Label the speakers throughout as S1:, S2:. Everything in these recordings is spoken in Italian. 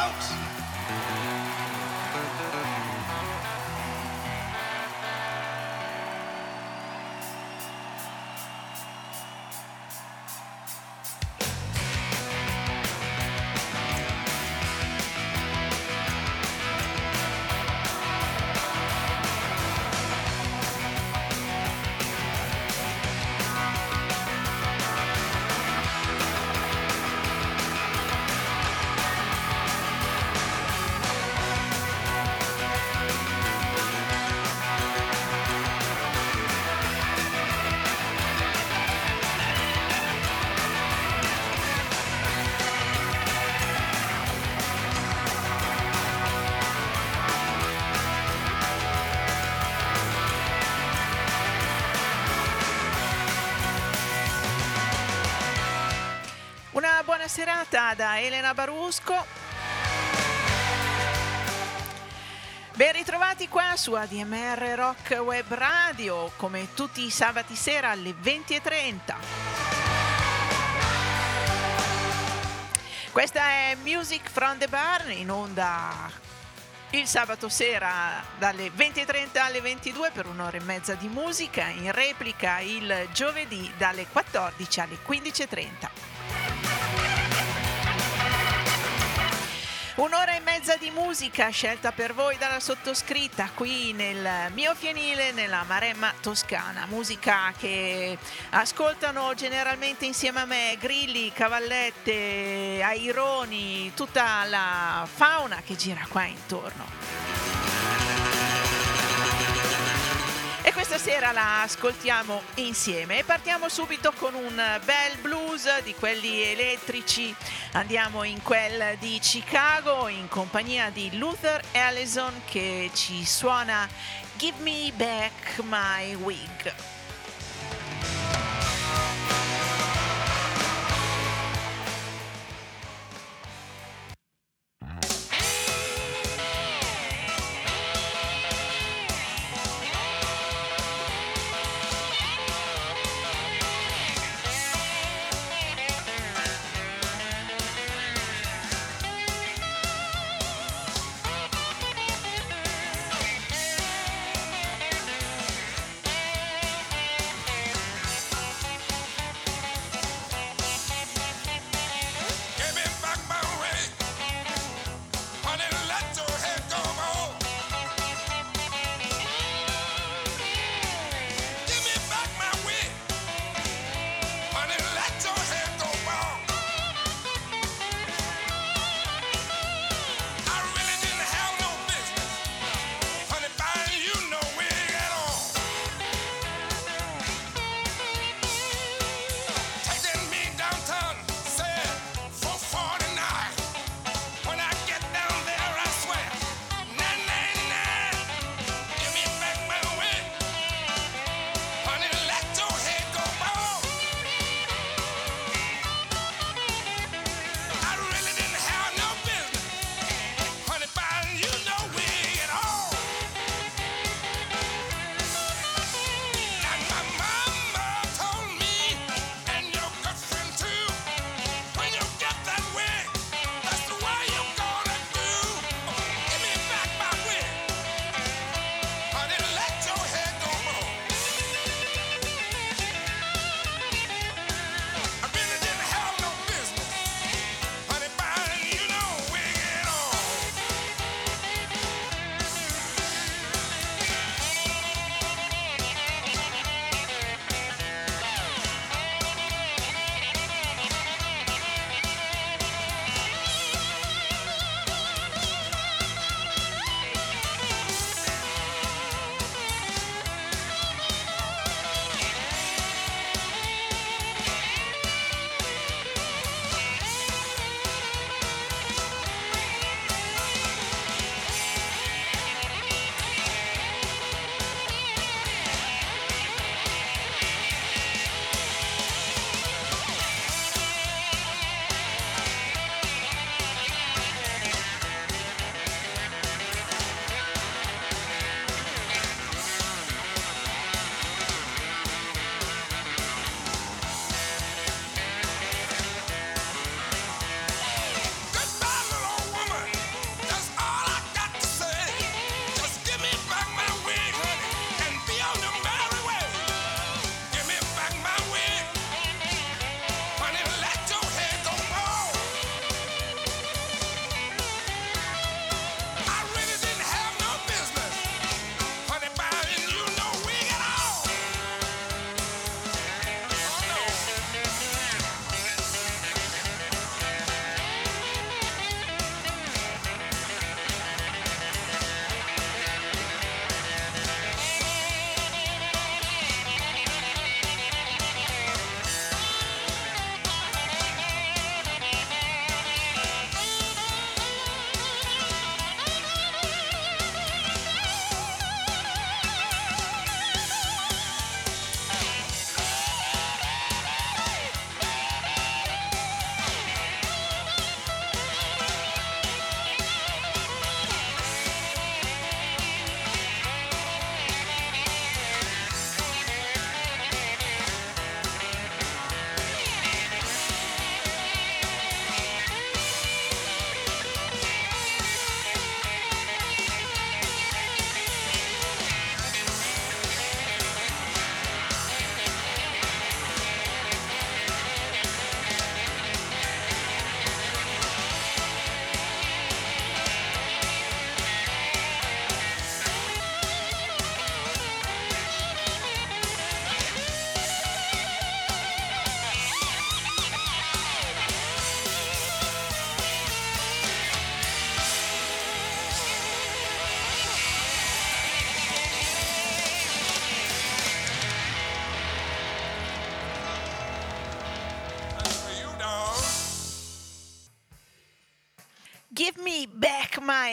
S1: out. Buona serata da Elena Barusco. Ben ritrovati qua su ADMR Rock Web Radio, come tutti i sabati sera alle 20.30. Questa è Music from the Bar in onda il sabato sera dalle 20.30 alle 22 per un'ora e mezza di musica, in replica il giovedì dalle 14 alle 15.30. Un'ora e mezza di musica scelta per voi dalla sottoscritta qui nel mio fienile nella Maremma Toscana. Musica che ascoltano generalmente insieme a me grilli, cavallette, aironi, tutta la fauna che gira qua intorno. E questa sera la ascoltiamo insieme e partiamo subito con un bel blues di quelli elettrici. Andiamo in quel di Chicago in compagnia di Luther Allison che ci suona Give Me Back My Wig.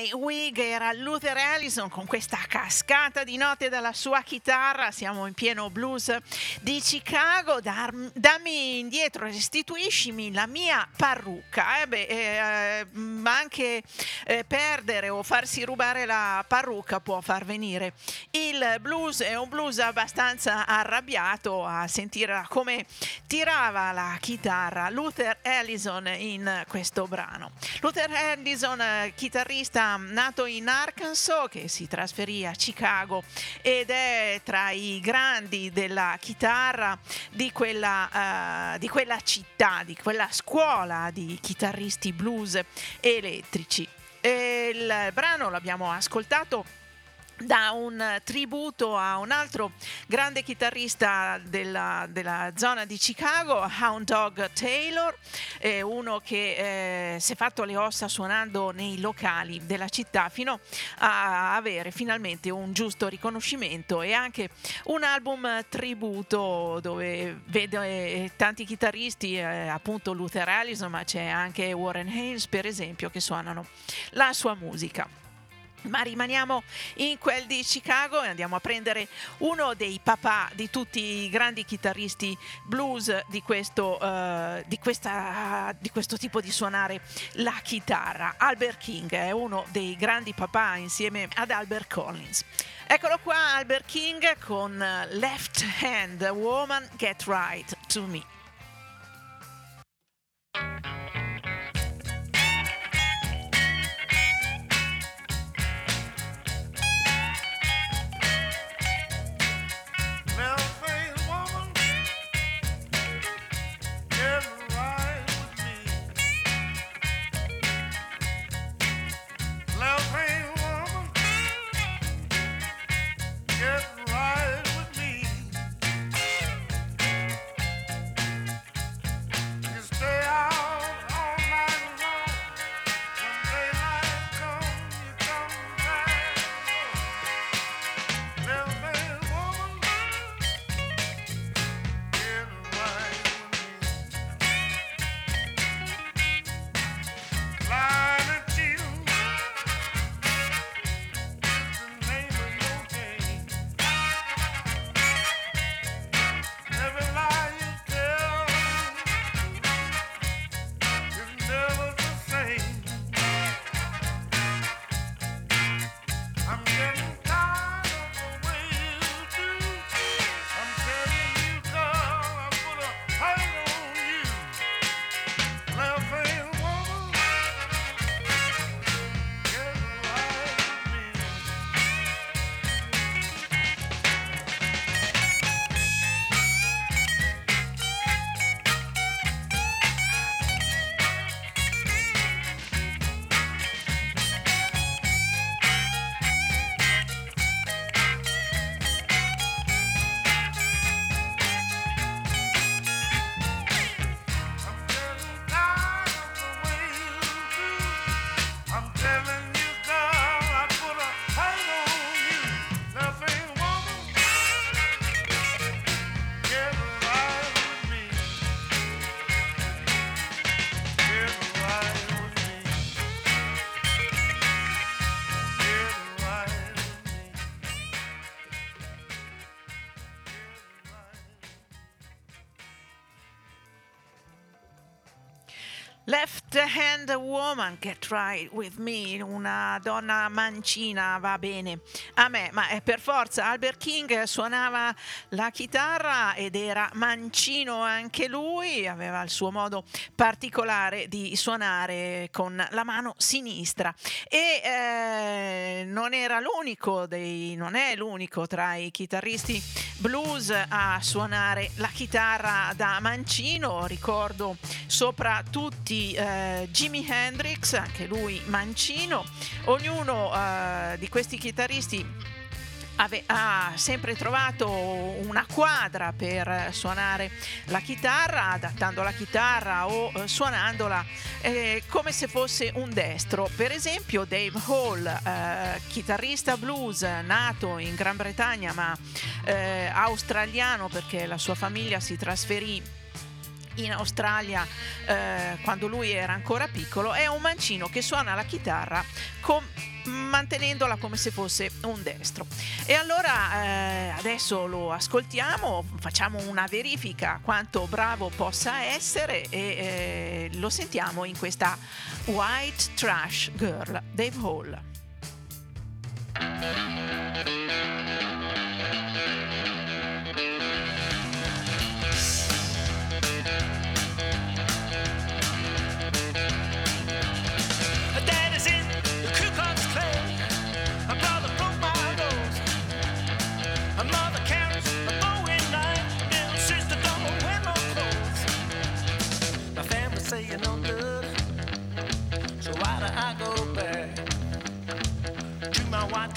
S1: My Wig era Luther Allison con questa cascata di note dalla sua chitarra. Siamo in pieno blues di Chicago. Dar, dammi indietro, restituiscimi la mia parrucca. Eh beh, eh, ma anche eh, perdere o farsi rubare la parrucca può far venire il blues. È un blues abbastanza arrabbiato a sentire come tirava la chitarra Luther Allison in questo brano. Luther Allison, eh, chitarrista nato in Arkansas, che si trasferì a Chicago ed è tra i grandi della chitarra di quella, uh, di quella città, di quella scuola di chitarristi blues elettrici. E il brano l'abbiamo ascoltato da un tributo a un altro grande chitarrista della, della zona di Chicago, Hound Dog Taylor, eh, uno che eh, si è fatto le ossa suonando nei locali della città fino a avere finalmente un giusto riconoscimento e anche un album tributo dove vede eh, tanti chitarristi, eh, appunto Luther Allison, ma c'è anche Warren Haynes per esempio che suonano la sua musica. Ma rimaniamo in quel di Chicago e andiamo a prendere uno dei papà di tutti i grandi chitarristi blues di questo, uh, di, questa, di questo tipo di suonare la chitarra. Albert King è uno dei grandi papà insieme ad Albert Collins. Eccolo qua Albert King con Left Hand Woman Get Right to Me. Get Right With Me, una donna mancina, va bene. A me, ma è per forza. Albert King suonava la chitarra ed era mancino anche lui, aveva il suo modo particolare di suonare con la mano sinistra. E eh, non era l'unico dei, non è l'unico tra i chitarristi blues a suonare la chitarra da mancino, ricordo sopra tutti eh, Jimi Hendrix, anche lui mancino, ognuno eh, di questi chitarristi ave- ha sempre trovato una quadra per suonare la chitarra, adattando la chitarra o eh, suonandola eh, come se fosse un destro. Per esempio Dave Hall, eh, chitarrista blues nato in Gran Bretagna ma eh, australiano perché la sua famiglia si trasferì in Australia eh, quando lui era ancora piccolo, è un mancino che suona la chitarra con mantenendola come se fosse un destro. E allora eh, adesso lo ascoltiamo, facciamo una verifica quanto bravo possa essere e eh, lo sentiamo in questa White Trash Girl, Dave Hall.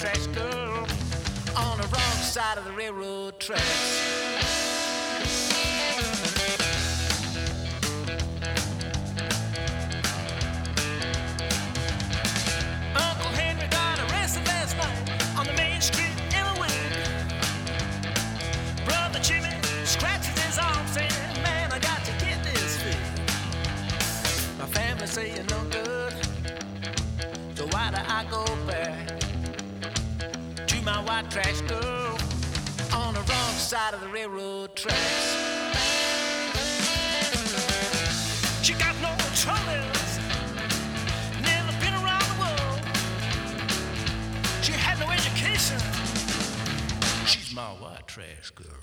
S2: Trash girl on the wrong side of the railroad tracks. Uncle Henry got arrested last night on the main street in wig. Brother Jimmy scratches his arm saying, Man, I got to get this fixed. My family say you're no good, so why do I go back? My white trash girl on the wrong side of the railroad tracks. She got no troubles, never been around the world. She had no education. She's my white trash girl.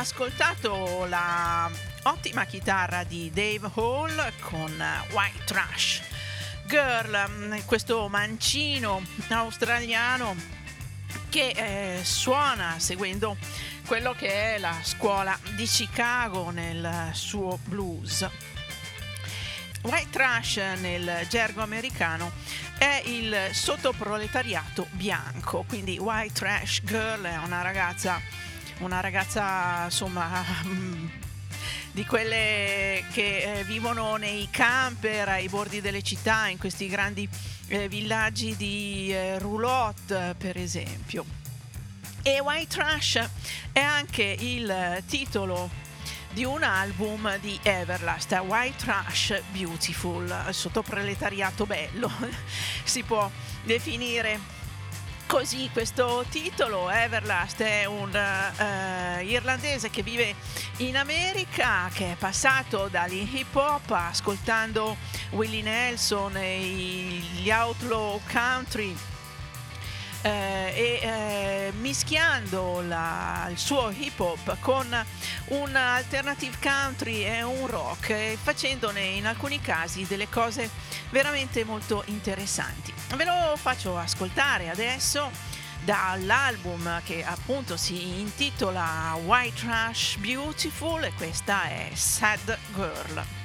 S1: Ascoltato la ottima chitarra di Dave Hall con White Trash Girl, questo mancino australiano che eh, suona seguendo quello che è la scuola di Chicago nel suo blues. White trash nel gergo americano è il sottoproletariato bianco, quindi white trash girl è una ragazza una ragazza insomma di quelle che eh, vivono nei camper ai bordi delle città, in questi grandi eh, villaggi di eh, roulotte per esempio. E White Trash è anche il titolo di un album di Everlast, White Trash Beautiful, sottoproletariato bello, si può definire così questo titolo. Everlast è un uh, irlandese che vive in America, che è passato dall'hip hop ascoltando Willie Nelson e gli outlaw country eh, e eh, mischiando la, il suo hip hop con un alternative country e un rock e facendone in alcuni casi delle cose veramente molto interessanti. Ve lo faccio ascoltare adesso dall'album che appunto si intitola White Trash Beautiful e questa è Sad Girl.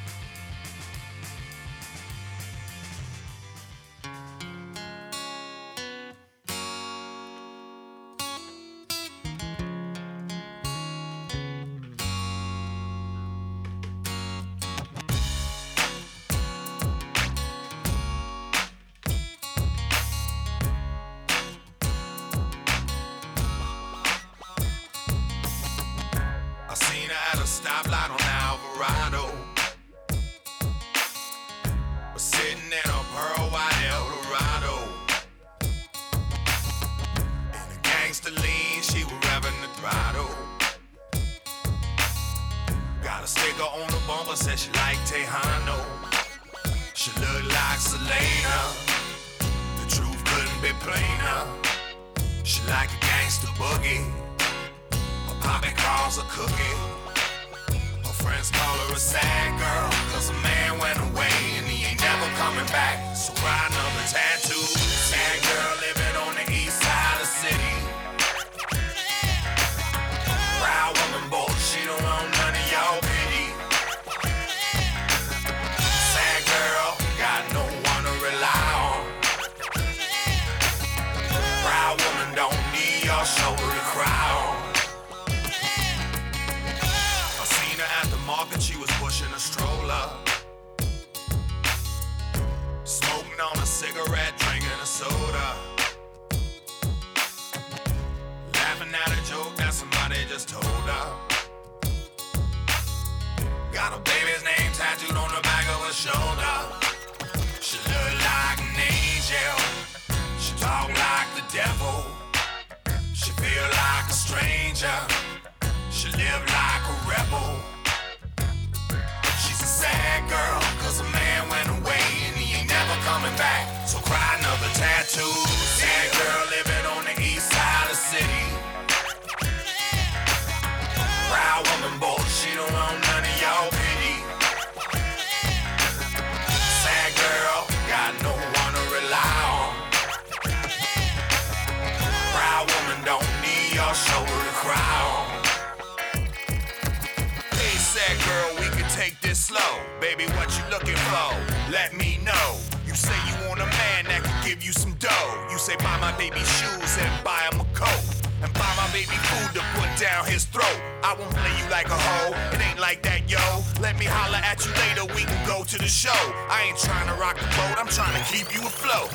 S3: slow. Baby, what you looking for? Let me know. You say you want a man that can give you some dough. You say buy my baby shoes and buy him a coat. And buy my baby food to put down his throat. I won't play you like a hoe. It ain't like that, yo. Let me holler at you later. We can go to the show. I ain't trying to rock the boat. I'm trying to keep you afloat.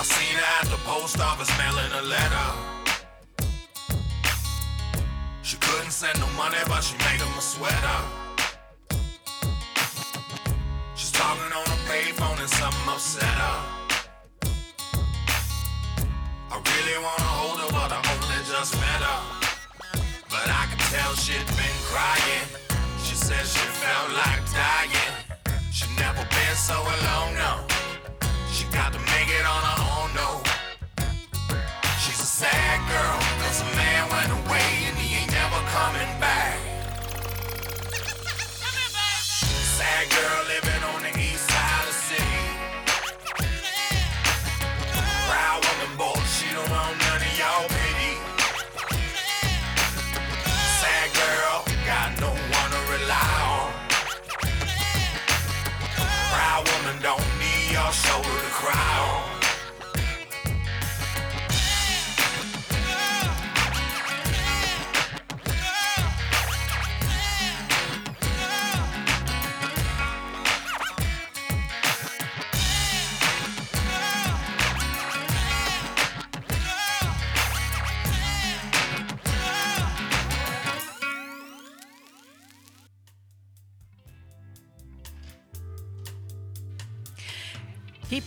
S3: I seen her at the post office mailing a letter. She couldn't send no money, but she made him a sweater. Talking on a payphone and something upset her. I really wanna hold her, but I only just met her. But I can tell she'd been crying. She said she felt like dying. She never been so alone, no. She got to make it on her own, no. She's a sad girl, cause a man went away and he ain't never coming back. Sad girl living. show.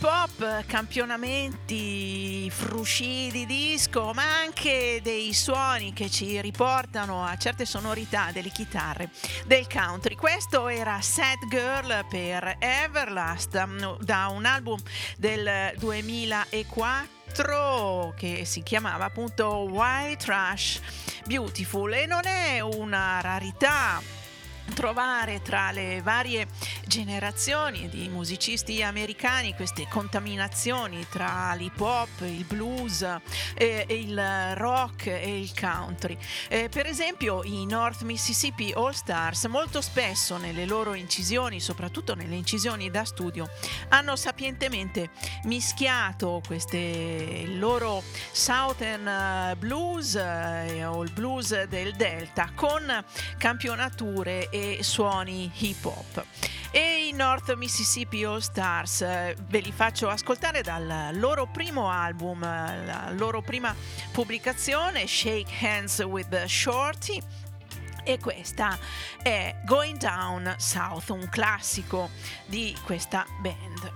S1: Hip campionamenti, frusci di disco, ma anche dei suoni che ci riportano a certe sonorità delle chitarre del country. Questo era Sad Girl per Everlast mm, da un album del 2004 che si chiamava appunto White Trash Beautiful e non è una rarità trovare tra le varie generazioni di musicisti americani queste contaminazioni tra l'hip hop, il blues, eh, il rock e il country. Eh, per esempio i North Mississippi All Stars molto spesso nelle loro incisioni, soprattutto nelle incisioni da studio, hanno sapientemente mischiato queste loro Southern Blues eh, o il blues del Delta con campionature e suoni hip hop. E i North Mississippi All Stars eh, ve li faccio ascoltare dal loro primo album, la loro prima pubblicazione, Shake Hands with Shorty. E questa è Going Down South, un classico di questa band.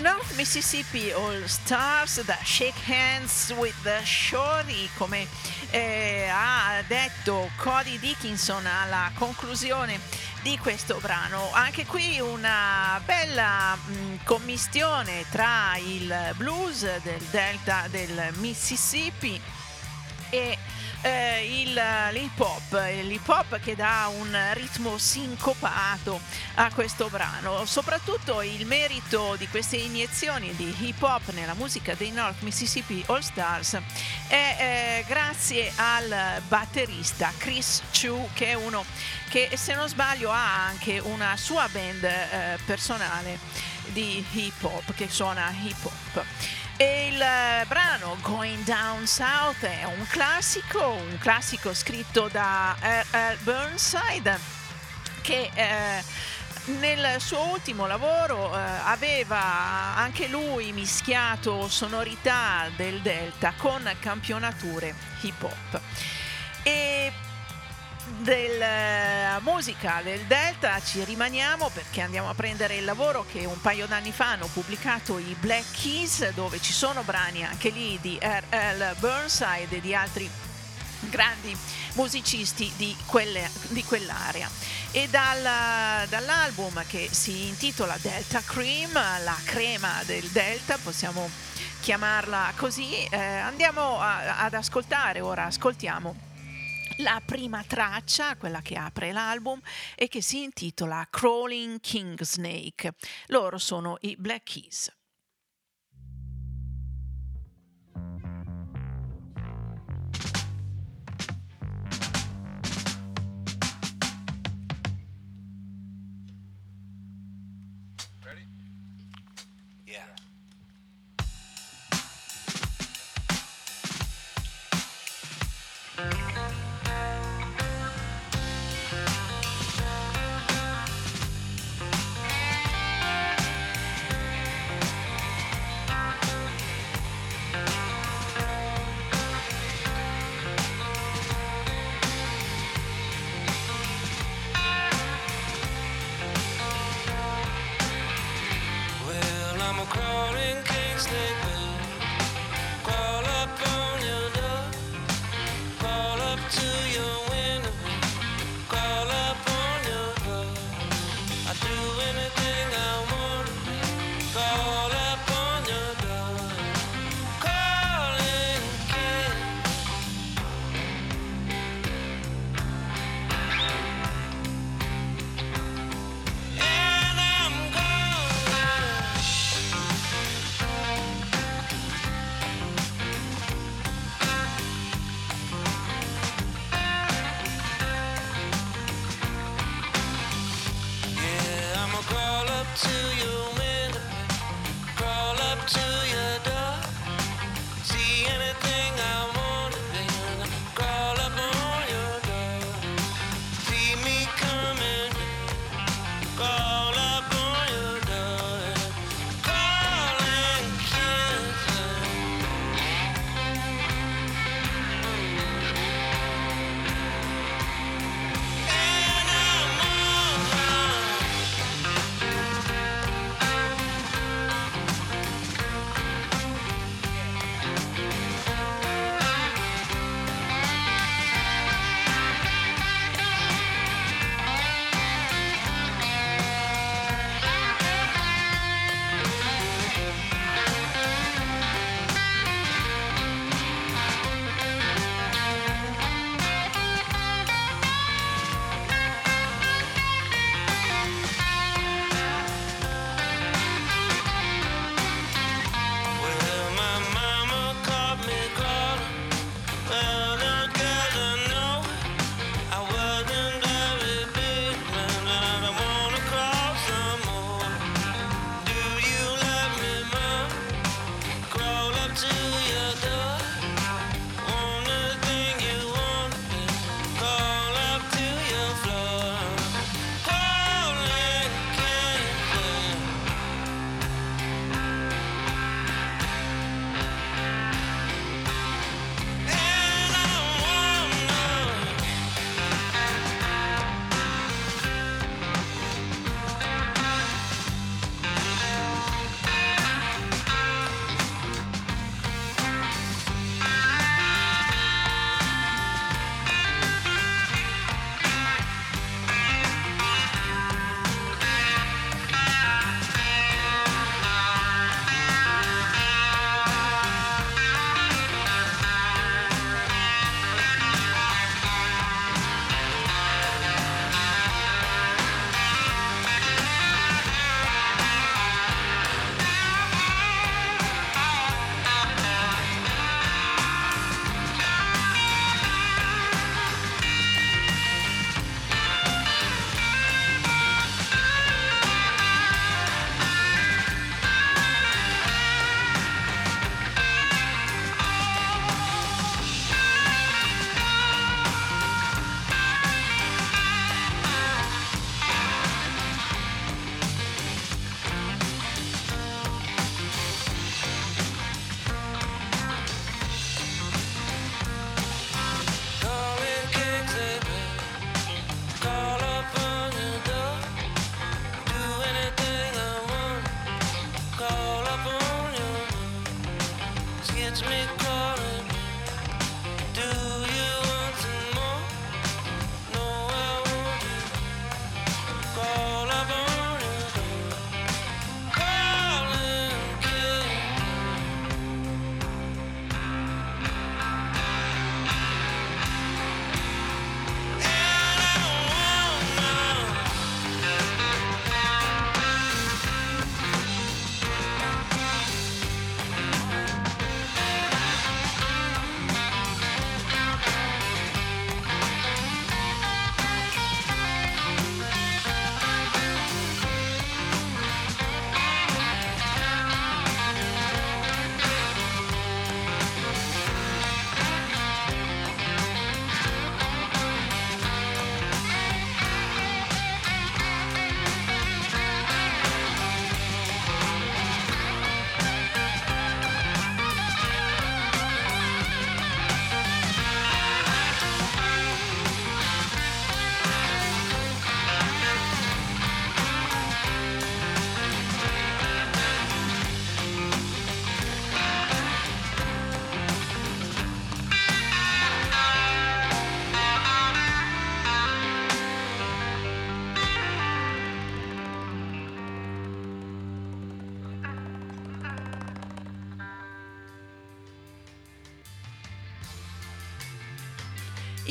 S1: North Mississippi All Stars da Shake Hands with the Shorty come eh, ha detto Cody Dickinson alla conclusione di questo brano. Anche qui una bella mh, commistione tra il blues del delta del Mississippi e eh, il, l'hip hop, l'hip hop che dà un ritmo sincopato a questo brano. Soprattutto il merito di queste iniezioni di hip hop nella musica dei North Mississippi All Stars è eh, grazie al batterista Chris Chu, che è uno che se non sbaglio ha anche una sua band eh, personale di hip hop che suona hip hop. E il eh, brano Going Down South è un classico, un classico scritto da R.R. Burnside che eh, nel suo ultimo lavoro eh, aveva anche lui mischiato sonorità del Delta con campionature hip hop. E della musica del Delta ci rimaniamo perché andiamo a prendere il lavoro che un paio d'anni fa hanno pubblicato i Black Keys dove ci sono brani anche lì di R.L. Burnside e di altri grandi musicisti di, quelle, di quell'area e dal, dall'album che si intitola Delta Cream la crema del Delta possiamo chiamarla così eh, andiamo a, ad ascoltare ora ascoltiamo la prima traccia, quella che apre l'album e che si intitola Crawling King Snake. Loro sono i Black Keys.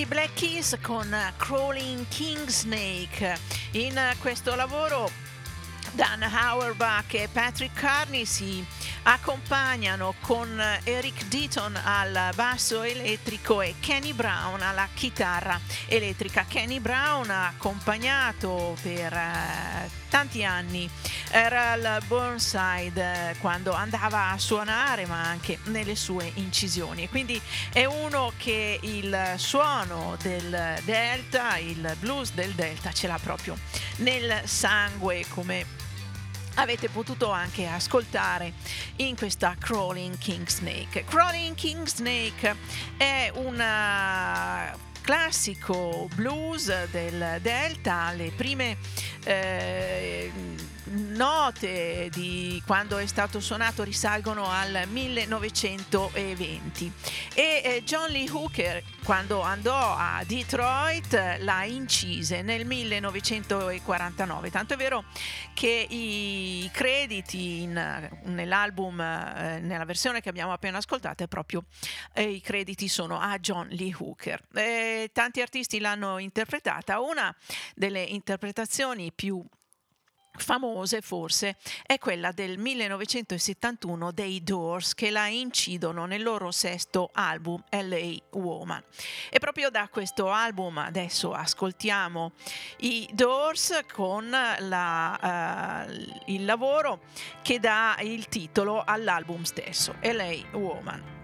S1: I Black Keys con Crawling King Snake. In questo lavoro Dan Auerbach e Patrick Carney si accompagnano con Eric Deaton al basso elettrico e Kenny Brown alla chitarra elettrica. Kenny Brown ha accompagnato per eh, tanti anni era al Burnside eh, quando andava a suonare ma anche nelle sue incisioni e quindi è uno che il suono del delta, il blues del delta ce l'ha proprio nel sangue come avete potuto anche ascoltare in questa Crawling King Snake. Crawling King Snake è un classico blues del Delta, le prime eh, note di quando è stato suonato risalgono al 1920 e eh, John Lee Hooker quando andò a Detroit la incise nel 1949 tanto è vero che i crediti in, nell'album eh, nella versione che abbiamo appena ascoltato è proprio eh, i crediti sono a John Lee Hooker. Eh, tanti artisti l'hanno interpretata. Una delle interpretazioni più famose forse è quella del 1971 dei Doors che la incidono nel loro sesto album LA Woman. E proprio da questo album adesso ascoltiamo i Doors con la, uh, il lavoro che dà il titolo all'album stesso LA Woman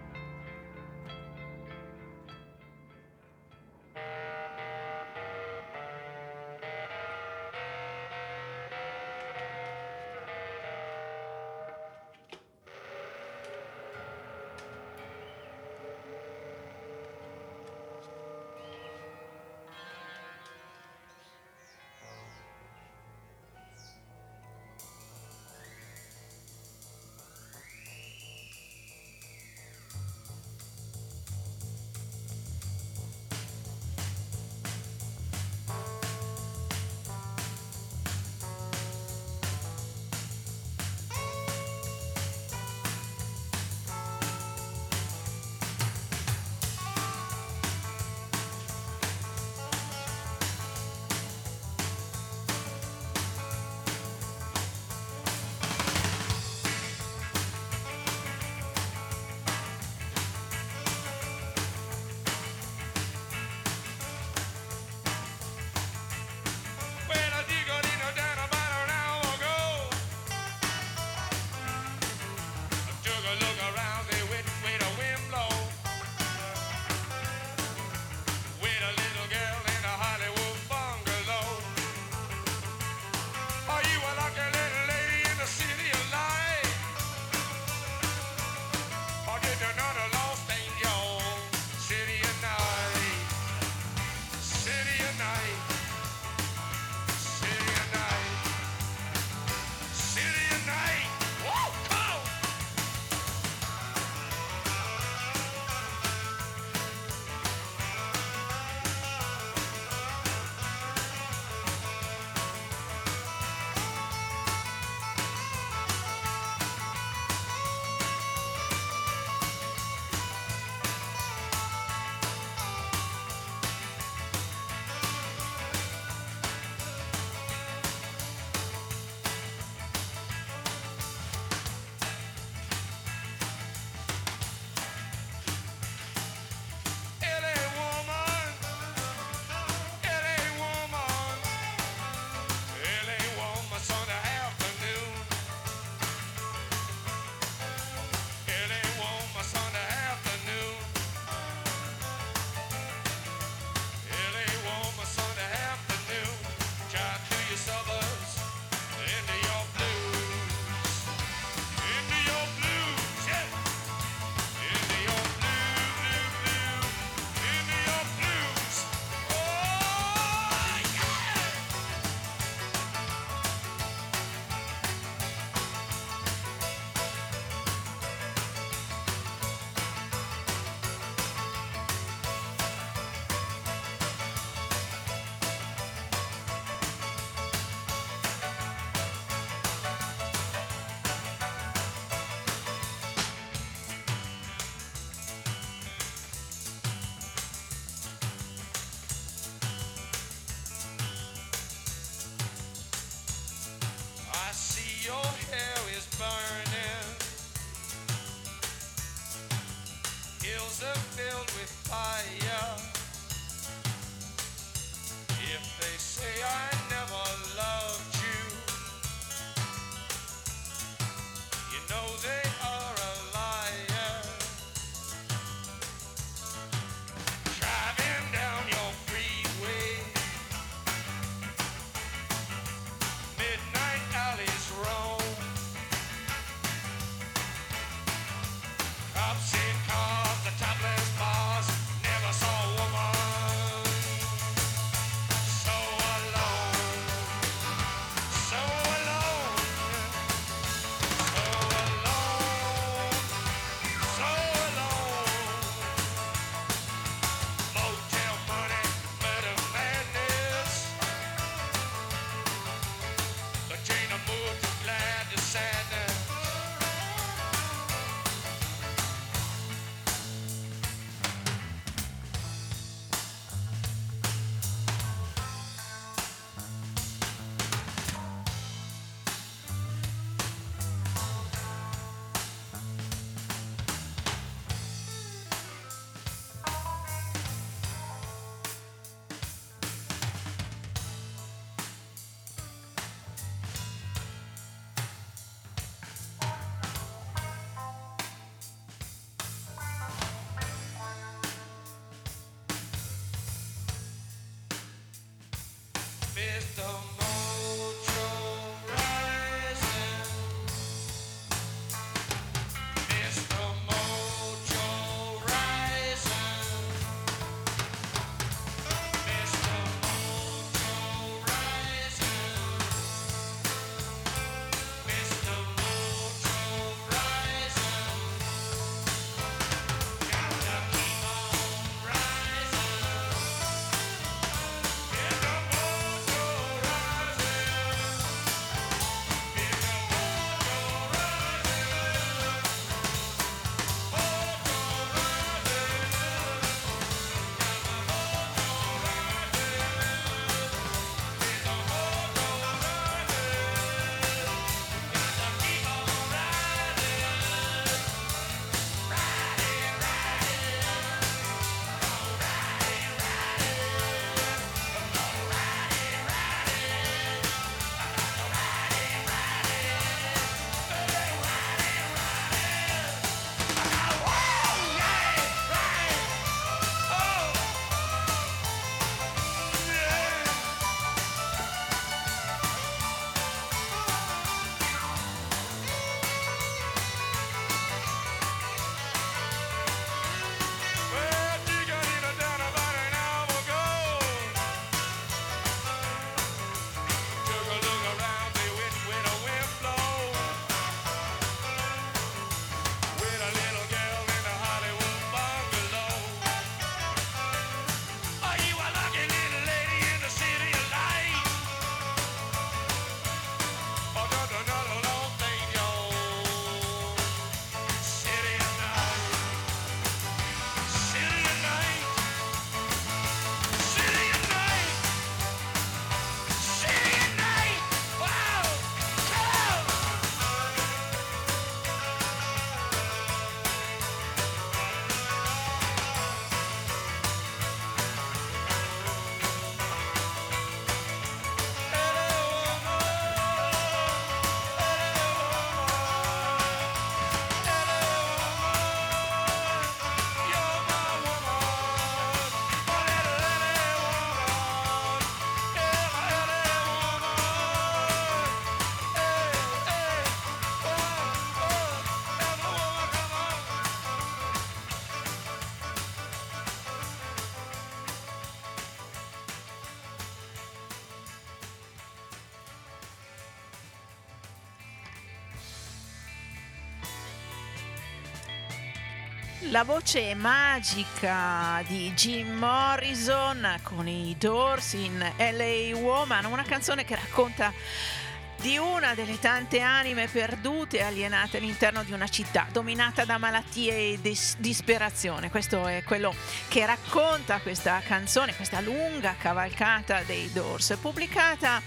S1: La voce magica di Jim Morrison con i Doors in LA Woman, una canzone che racconta di una delle tante anime perdute alienate all'interno di una città dominata da malattie e dis- disperazione. Questo è quello che racconta questa canzone, questa lunga cavalcata dei Doors, pubblicata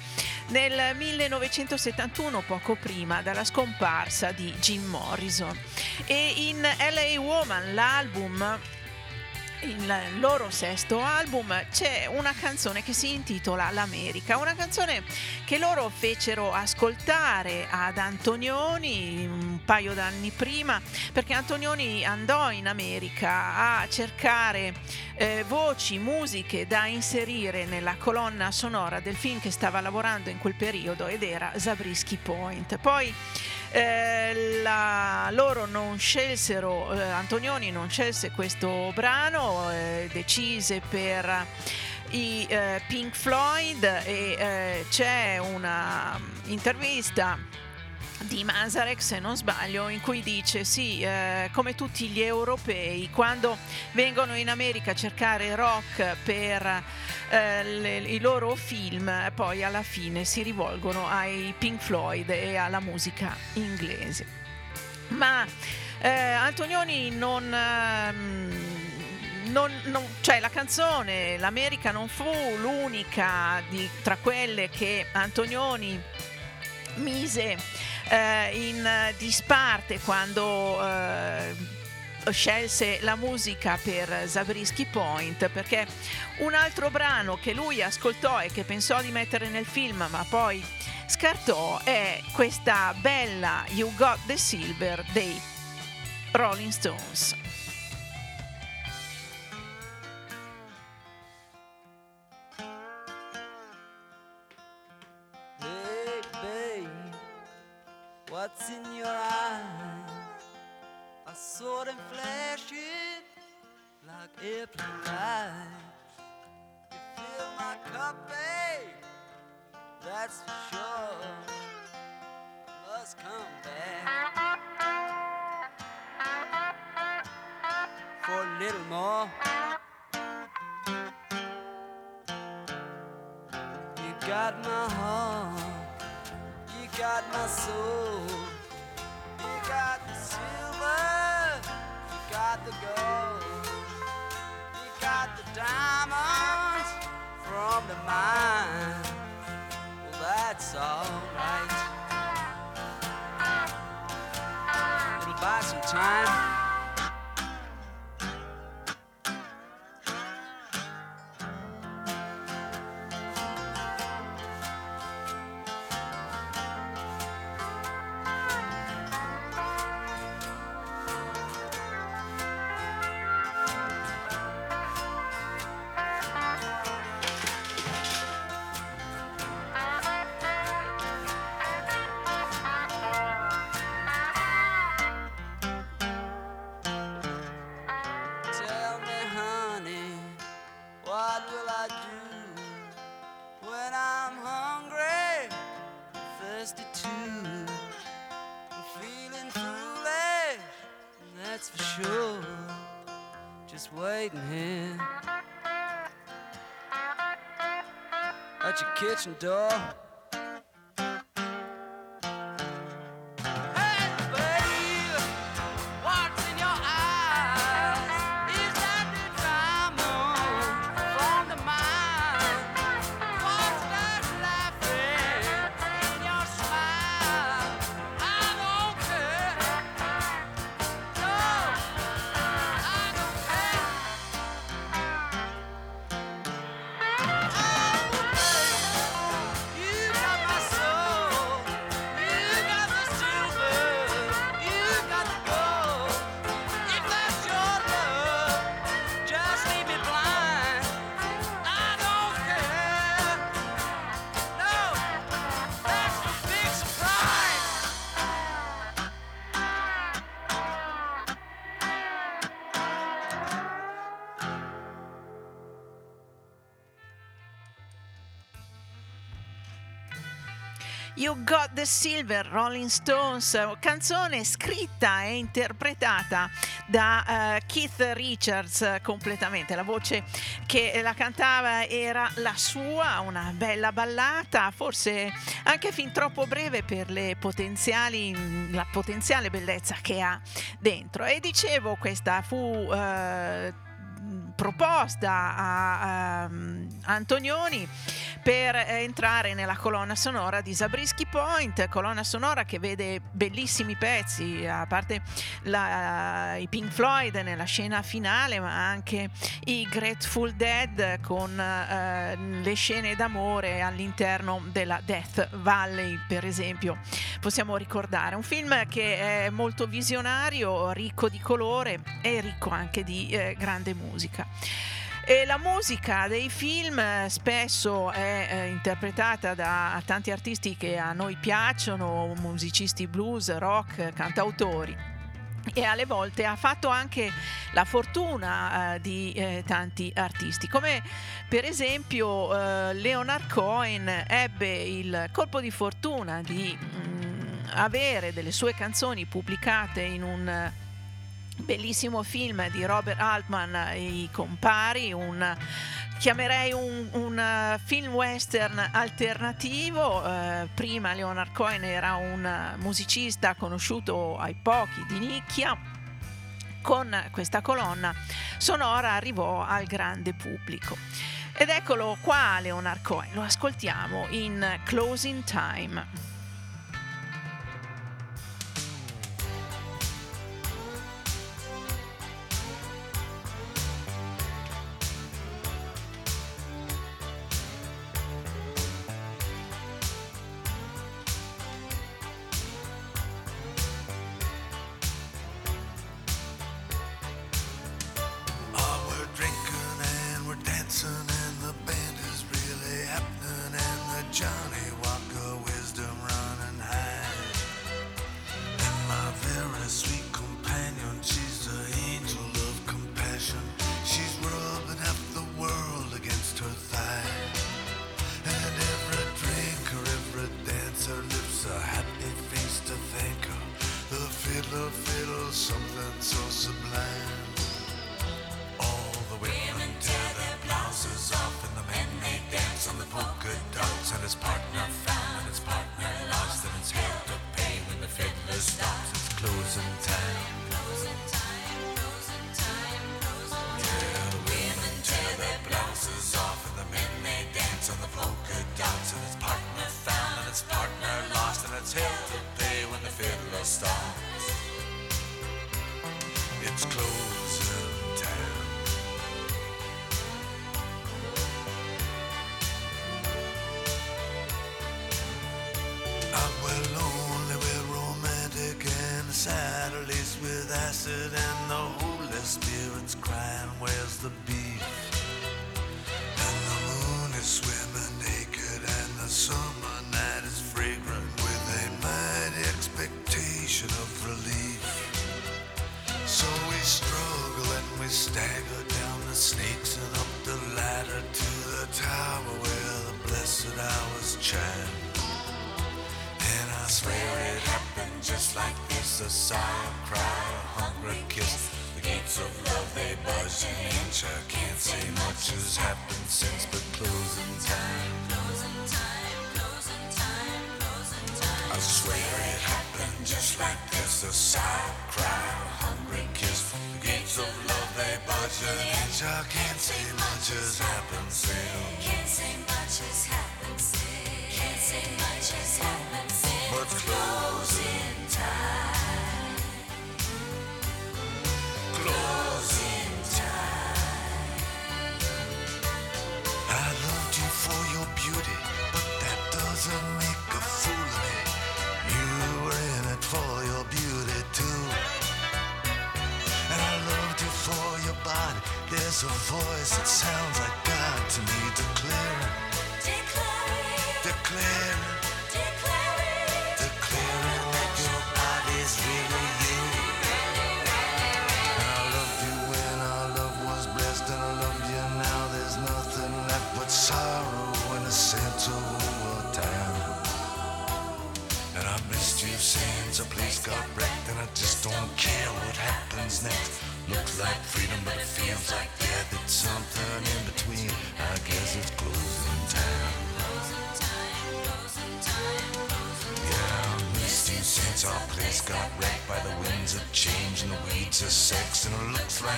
S1: nel 1971, poco prima della scomparsa di Jim Morrison. E in LA Woman, l'album il loro sesto album c'è una canzone che si intitola L'America, una canzone che loro fecero ascoltare ad Antonioni un paio d'anni prima, perché Antonioni andò in America a cercare eh, voci, musiche da inserire nella colonna sonora del film che stava lavorando in quel periodo ed era Zabriskie Point. Poi eh, la, loro non scelsero, eh, Antonioni non scelse questo brano, eh, decise per i eh, Pink Floyd e eh, c'è una intervista di Mazarek, se non sbaglio, in cui dice sì, eh, come tutti gli europei, quando vengono in America a cercare rock per eh, le, i loro film, poi alla fine si rivolgono ai Pink Floyd e alla musica inglese. Ma eh, Antonioni non... Ehm, non, non, cioè la canzone L'America non fu l'unica di, tra quelle che Antonioni mise eh, in disparte quando eh, scelse la musica per Zabriskie Point perché un altro brano che lui ascoltò e che pensò di mettere nel film ma poi scartò è questa bella You Got the Silver dei Rolling Stones.
S4: What's in your eyes? I saw them flashing like airplane lights. You fill my cup, babe, that's for sure. Must come back for a little more. You got my heart got my soul. You got the silver, you got the gold, you got the diamonds from the mine. Well, that's alright. It'll buy some time. Kitchen door.
S1: You Got the Silver, Rolling Stones, canzone scritta e interpretata da uh, Keith Richards completamente. La voce che la cantava era la sua, una bella ballata, forse anche fin troppo breve per la potenziale bellezza che ha dentro. E dicevo, questa fu uh, proposta a, a um, Antonioni per entrare nella colonna sonora di Zabriskie Point, colonna sonora che vede bellissimi pezzi, a parte la, i Pink Floyd nella scena finale, ma anche i Grateful Dead con uh, le scene d'amore all'interno della Death Valley, per esempio. Possiamo ricordare un film che è molto visionario, ricco di colore e ricco anche di eh, grande musica. E la musica dei film eh, spesso è eh, interpretata da tanti artisti che a noi piacciono, musicisti blues, rock, cantautori. E alle volte ha fatto anche la fortuna eh, di eh, tanti artisti, come per esempio eh, Leonard Cohen ebbe il colpo di fortuna di mh, mm, avere delle sue canzoni pubblicate in un bellissimo film di Robert Altman, I compari, un, chiamerei un, un uh, film western alternativo. Uh, prima Leonard Cohen era un musicista conosciuto ai pochi di nicchia. Con questa colonna sonora arrivò al grande pubblico. Ed eccolo qua Leonard Cohen, lo ascoltiamo in Closing Time.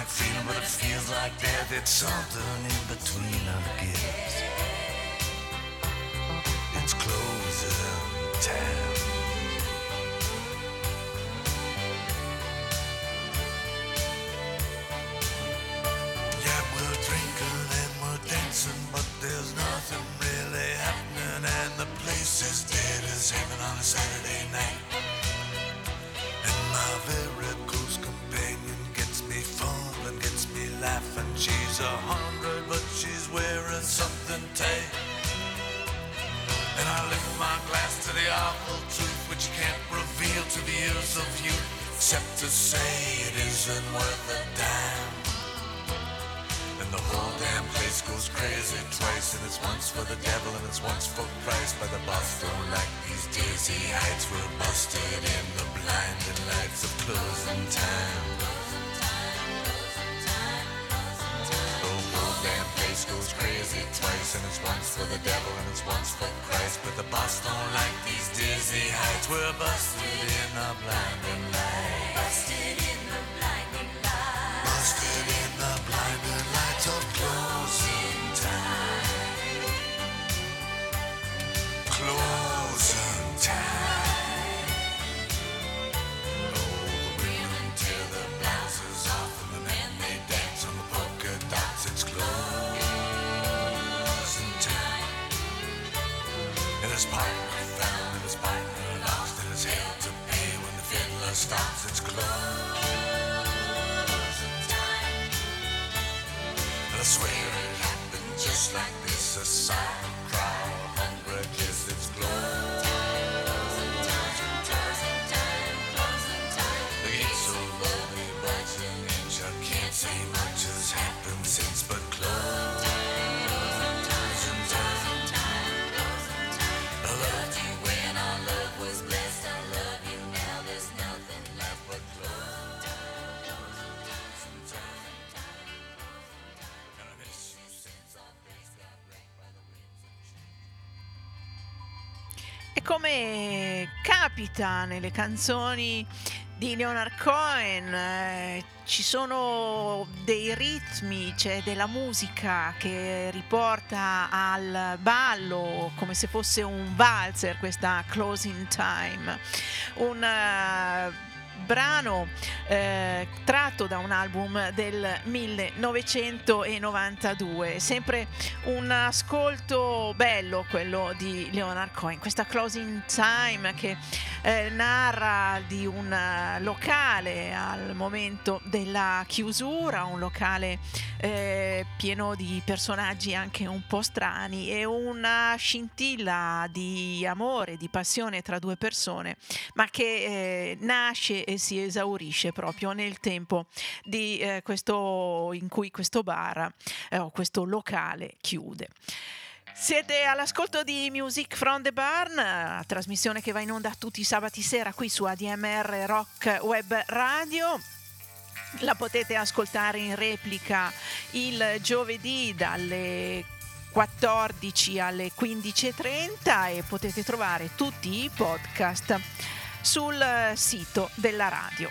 S5: Freedom, but it feels like death. It's something in between, I guess. Once for the devil and it's once for Christ. By the boss don't like these dizzy heights, we're busted in the blinding lights of closing time. The whole damn place goes crazy twice, and it's once for the devil and it's once for Christ. But the boss don't like these dizzy heights, we're busted in the blinding lights. Busted in the blinding
S1: come capita nelle canzoni di Leonard Cohen, eh, ci sono dei ritmi, c'è della musica che riporta al ballo come se fosse un valzer, questa closing time. Un eh, brano eh, tratto da un album del 1992, sempre un ascolto bello quello di Leonard Cohen, questa closing time che eh, narra di un eh, locale al momento della chiusura, un locale eh, pieno di personaggi anche un po' strani e una scintilla di amore, di passione tra due persone, ma che eh, nasce e si esaurisce proprio nel tempo di eh, questo in cui questo bar eh, questo locale chiude. Siete all'ascolto di Music from the Barn, trasmissione che va in onda tutti i sabati sera qui su ADMR Rock Web Radio. La potete ascoltare in replica il giovedì dalle 14 alle 15.30 e potete trovare tutti i podcast sul sito della radio.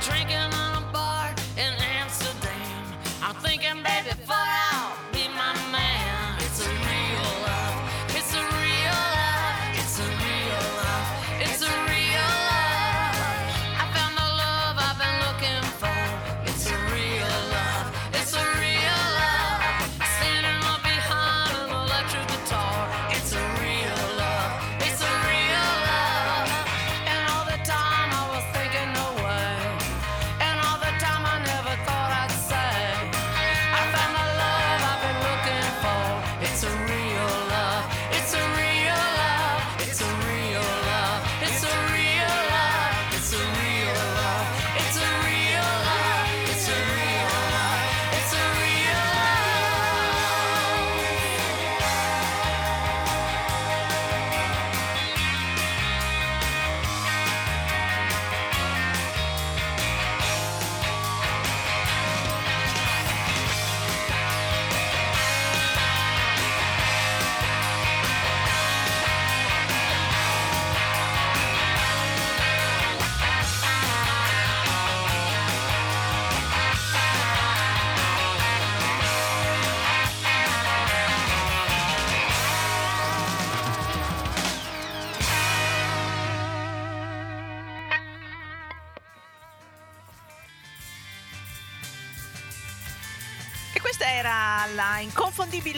S6: Drinking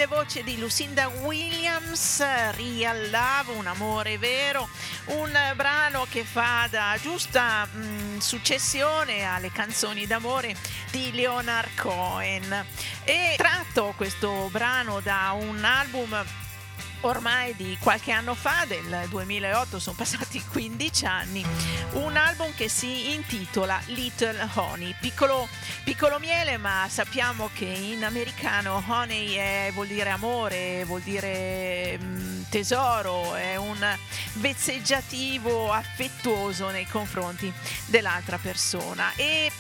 S1: inconfondibile voce di Lucinda Williams, Real Love, un amore vero, un brano che fa da giusta mh, successione alle canzoni d'amore di Leonard Cohen. E tratto questo brano da un album ormai di qualche anno fa, del 2008, sono passati 15 anni, un album che si intitola Little Honey, piccolo, piccolo miele, ma sappiamo che in americano honey è- vuol dire amore, vuol dire mm, tesoro, è un vezzeggiativo affettuoso nei confronti dell'altra persona. E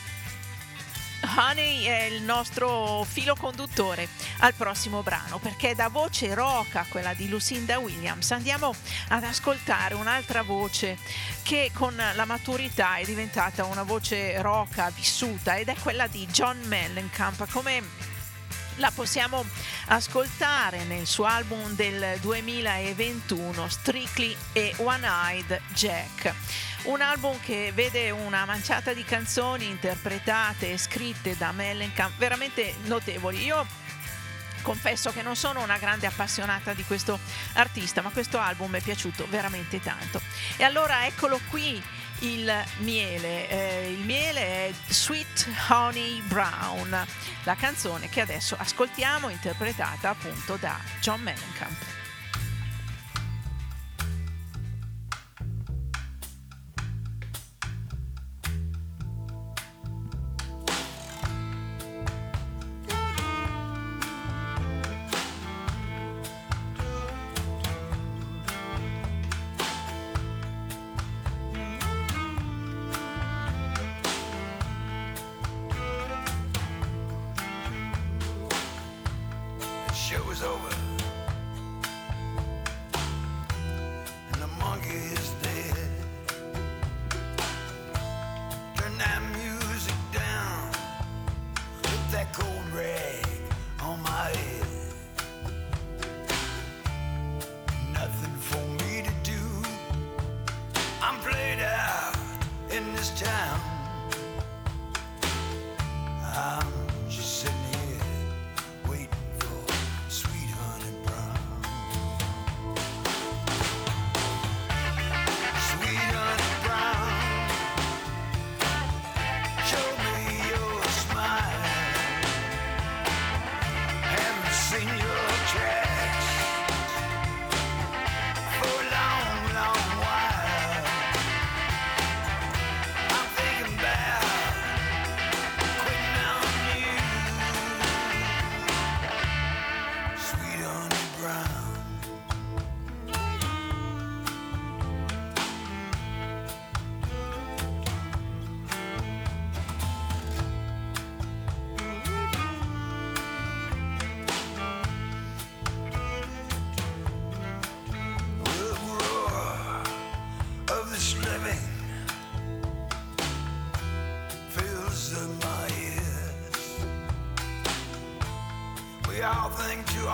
S1: Honey è il nostro filo conduttore al prossimo brano perché da voce roca, quella di Lucinda Williams, andiamo ad ascoltare un'altra voce che con la maturità è diventata una voce roca vissuta ed è quella di John Mellencamp come la possiamo ascoltare nel suo album del 2021 Strictly e One Eyed Jack. Un album che vede una manciata di canzoni interpretate e scritte da Mellencamp veramente notevoli. Io confesso che non sono una grande appassionata di questo artista, ma questo album mi è piaciuto veramente tanto. E allora eccolo qui il miele. Eh, il miele è Sweet Honey Brown, la canzone che adesso ascoltiamo, interpretata appunto da John Mellencamp.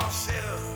S7: Ourselves,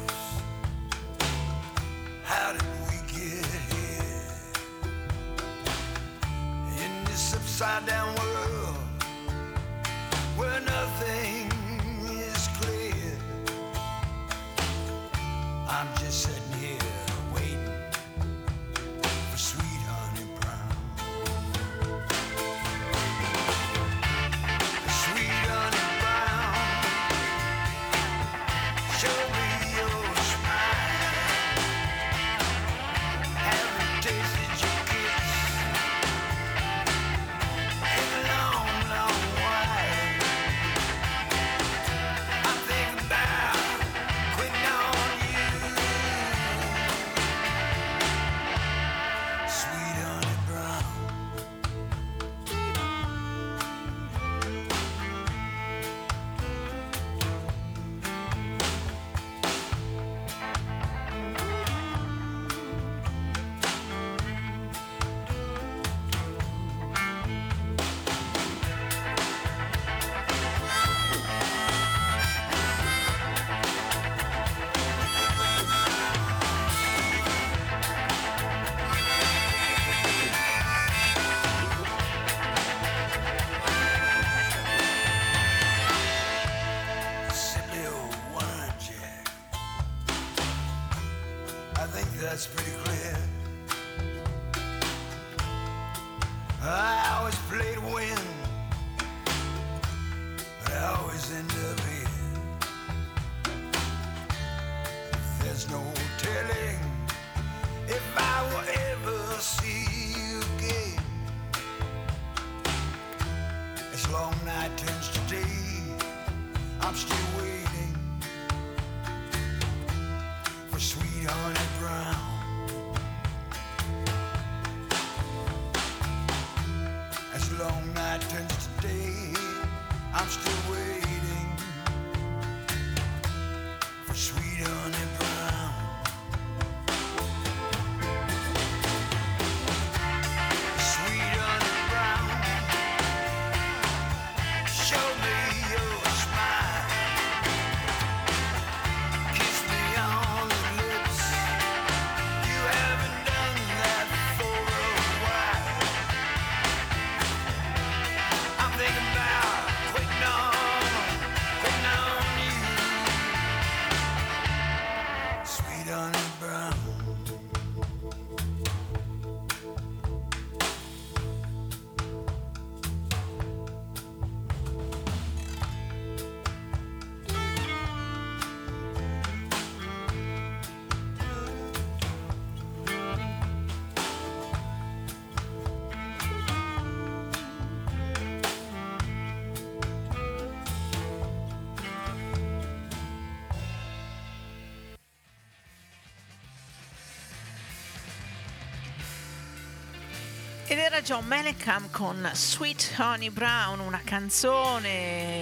S1: John Mellencamp con Sweet Honey Brown, una canzone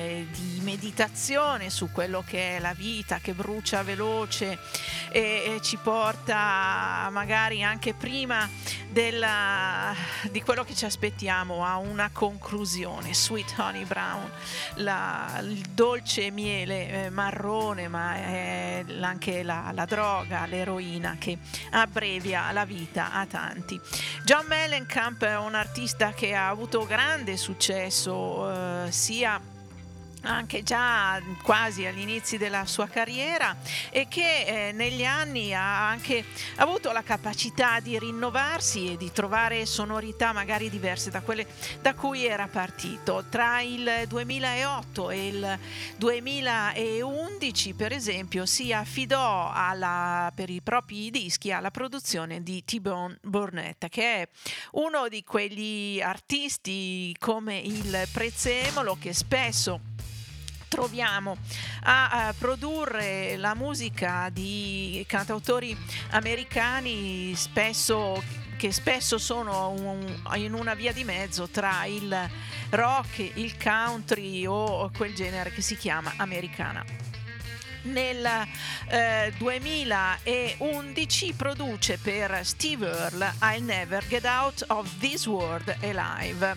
S1: meditazione su quello che è la vita che brucia veloce e, e ci porta magari anche prima della- di quello che ci aspettiamo a una conclusione. Sweet Honey Brown, la- il dolce miele eh, marrone, ma è anche la, la droga, l'eroina che abbrevia la vita a tanti. John Mellencamp è un artista che ha avuto grande successo eh, sia anche già quasi agli inizi della sua carriera e che eh, negli anni ha anche avuto la capacità di rinnovarsi e di trovare sonorità magari diverse da quelle da cui era partito. Tra il 2008 e il 2011, per esempio, si affidò alla- per i propri dischi alla produzione di T-Bone Burnett, che è uno di quegli artisti come il Prezzemolo che spesso troviamo a, a produrre la musica di cantautori americani spesso che spesso sono un- in una via di mezzo tra il rock, il country o quel genere che si chiama americana nel eh, 2011 produce per Steve Earle I'll Never Get Out of This World Alive,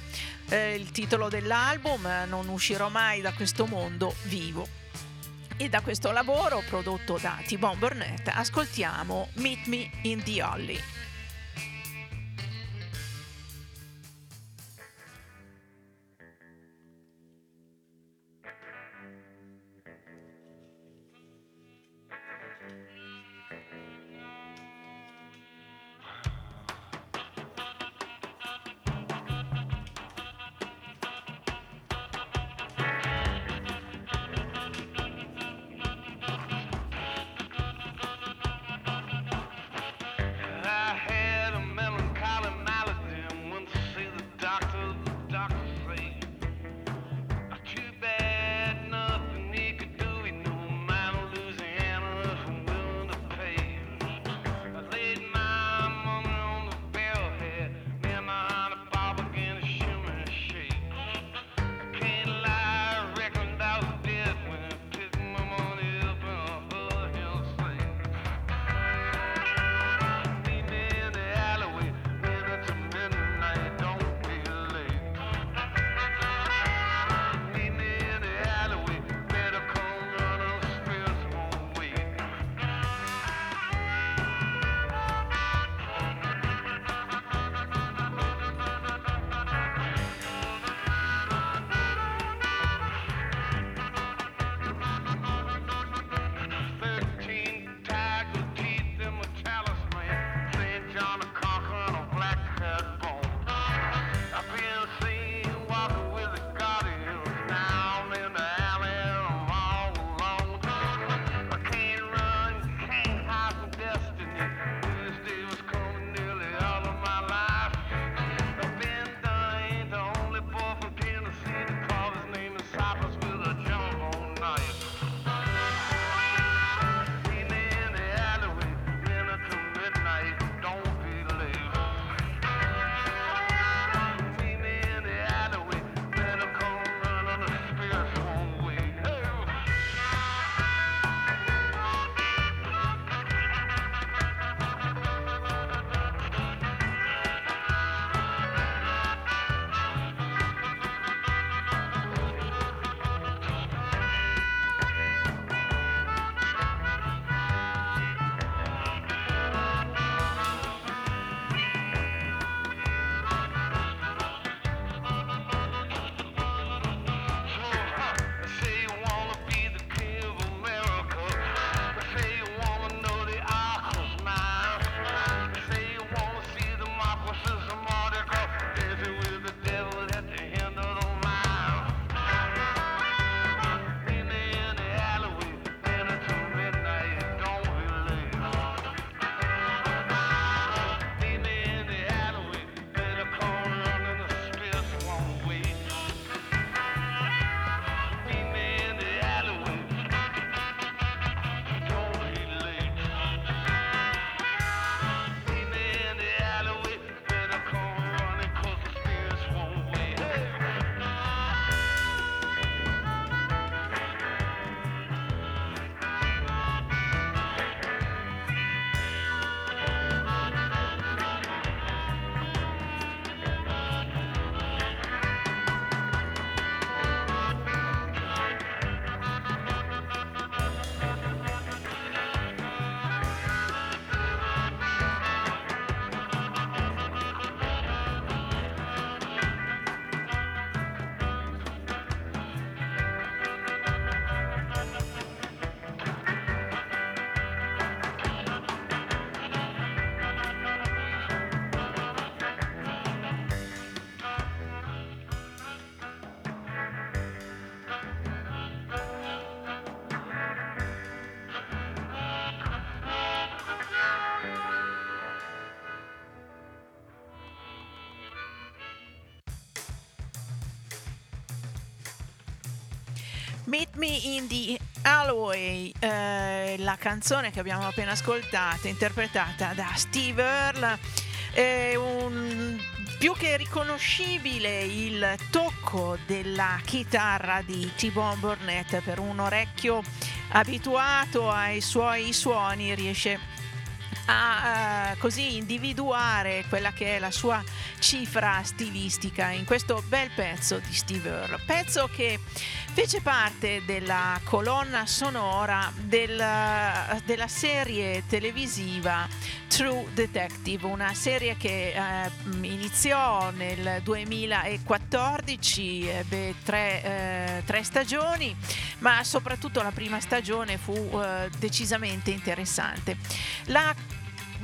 S1: eh, il titolo dell'album eh, Non uscirò mai da questo mondo vivo. E da questo lavoro prodotto da T-Bone Burnett ascoltiamo Meet Me in the Holly. Me in the Alloy, eh, la canzone che abbiamo appena ascoltato, interpretata da Steve Earle, è un, più che riconoscibile il tocco della chitarra di T-Bone Burnett per un orecchio abituato ai suoi suoni riesce a eh, così individuare quella che è la sua cifra stilistica in questo bel pezzo di Steve Earle, pezzo che fece parte della colonna sonora del, della serie televisiva True Detective, una serie che eh, iniziò nel 2014, ebbe tre, eh, tre, stagioni, ma soprattutto la prima stagione fu eh, decisamente interessante. La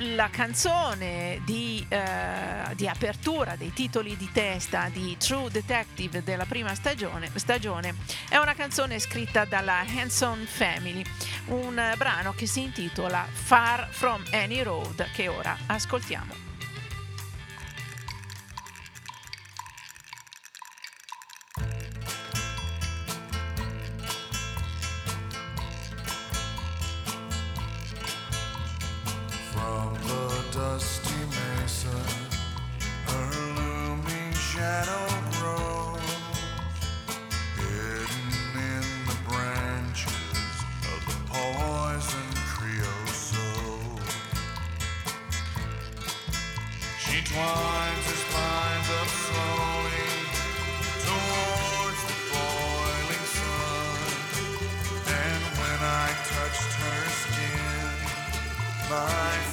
S1: la canzone di, eh, di, apertura dei titoli di testa di True Detective della prima stagione, stagione è una canzone scritta dalla Hanson Family, un brano che si intitola Far From Any Road che ora ascoltiamo.
S8: twines his lines up slowly towards the boiling sun. And when I touched her skin, my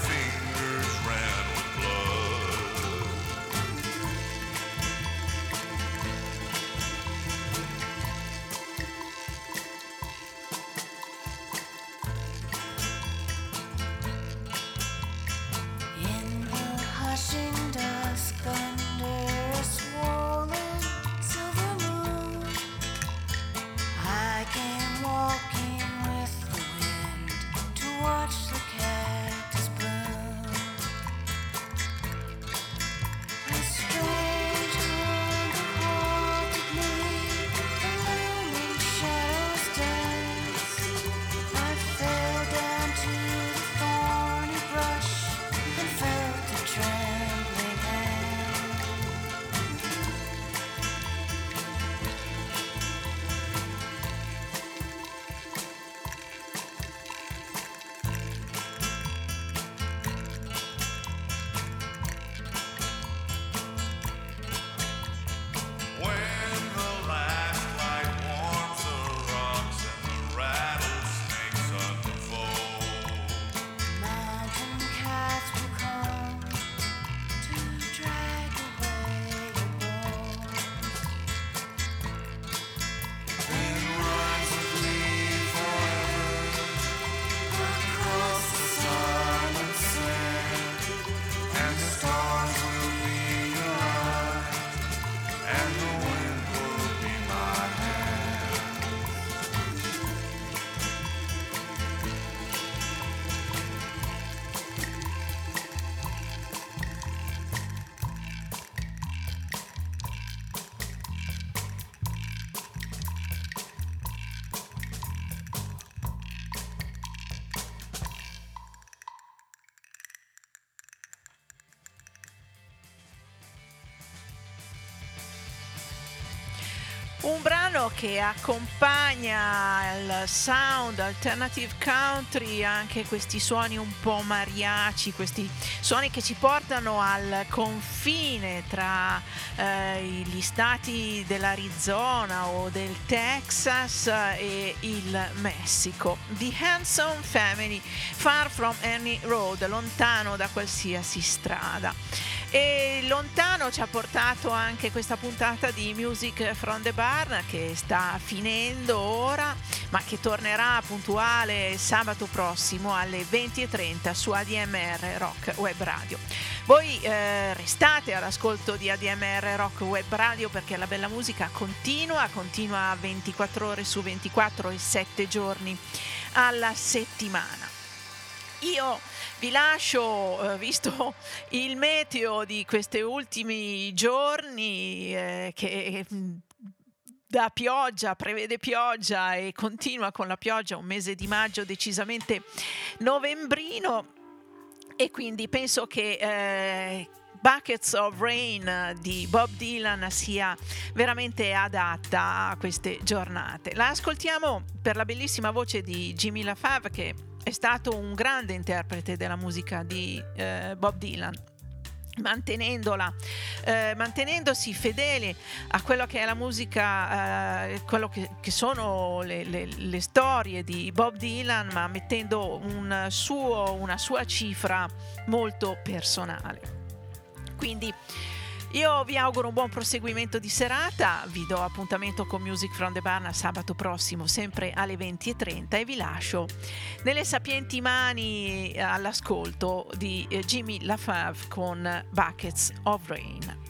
S1: che accompagna il sound alternative country, anche questi suoni un po' mariaci, questi suoni che ci portano al confine tra eh, gli stati dell'Arizona o del Texas e il Messico. The Handsome Family, Far from Any Road, lontano da qualsiasi strada. E lontano ci ha portato anche questa puntata di Music from the Barn che sta finendo ora, ma che tornerà puntuale sabato prossimo alle 20.30 su ADMR Rock Web Radio. Voi eh, restate all'ascolto di ADMR Rock Web Radio perché la bella musica continua, continua 24 ore su 24 e 7 giorni alla settimana. Io vi lascio, eh, visto il meteo di questi ultimi giorni, eh, che mm, da pioggia, prevede pioggia e continua con la pioggia, un mese di maggio decisamente novembrino e quindi penso che eh, Buckets of Rain di Bob Dylan sia veramente adatta a queste giornate. La ascoltiamo per la bellissima voce di Jimmy LaFave che è stato un grande interprete della musica di eh, Bob Dylan mantenendola, eh, mantenendosi fedele a quello che è la musica, eh, quello che, che sono le, le, le, storie di Bob Dylan, ma mettendo un suo, una sua cifra molto personale. Quindi io vi auguro un buon proseguimento di serata, vi do appuntamento con Music from the Barn sabato prossimo, sempre alle 20.30 e vi lascio nelle sapienti mani all'ascolto di eh, Jimmy LaFave con Buckets of Rain.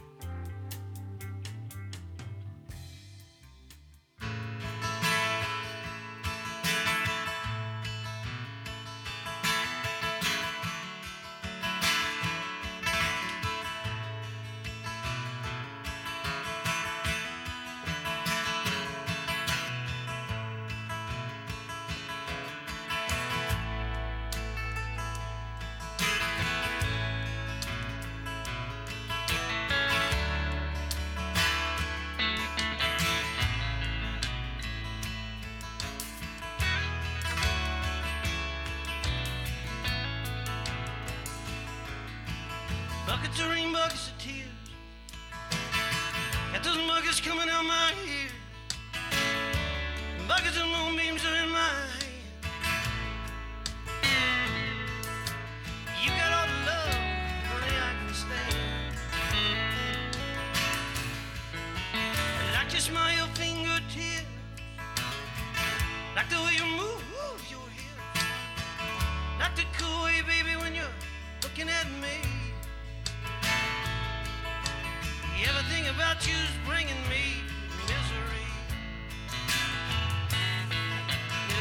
S9: Everything about you's bringing me misery.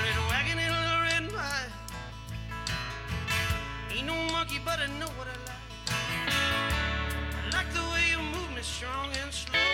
S9: Little wagon and a little red pie. Ain't no monkey, but I know what I like. I like the way you move me strong and slow.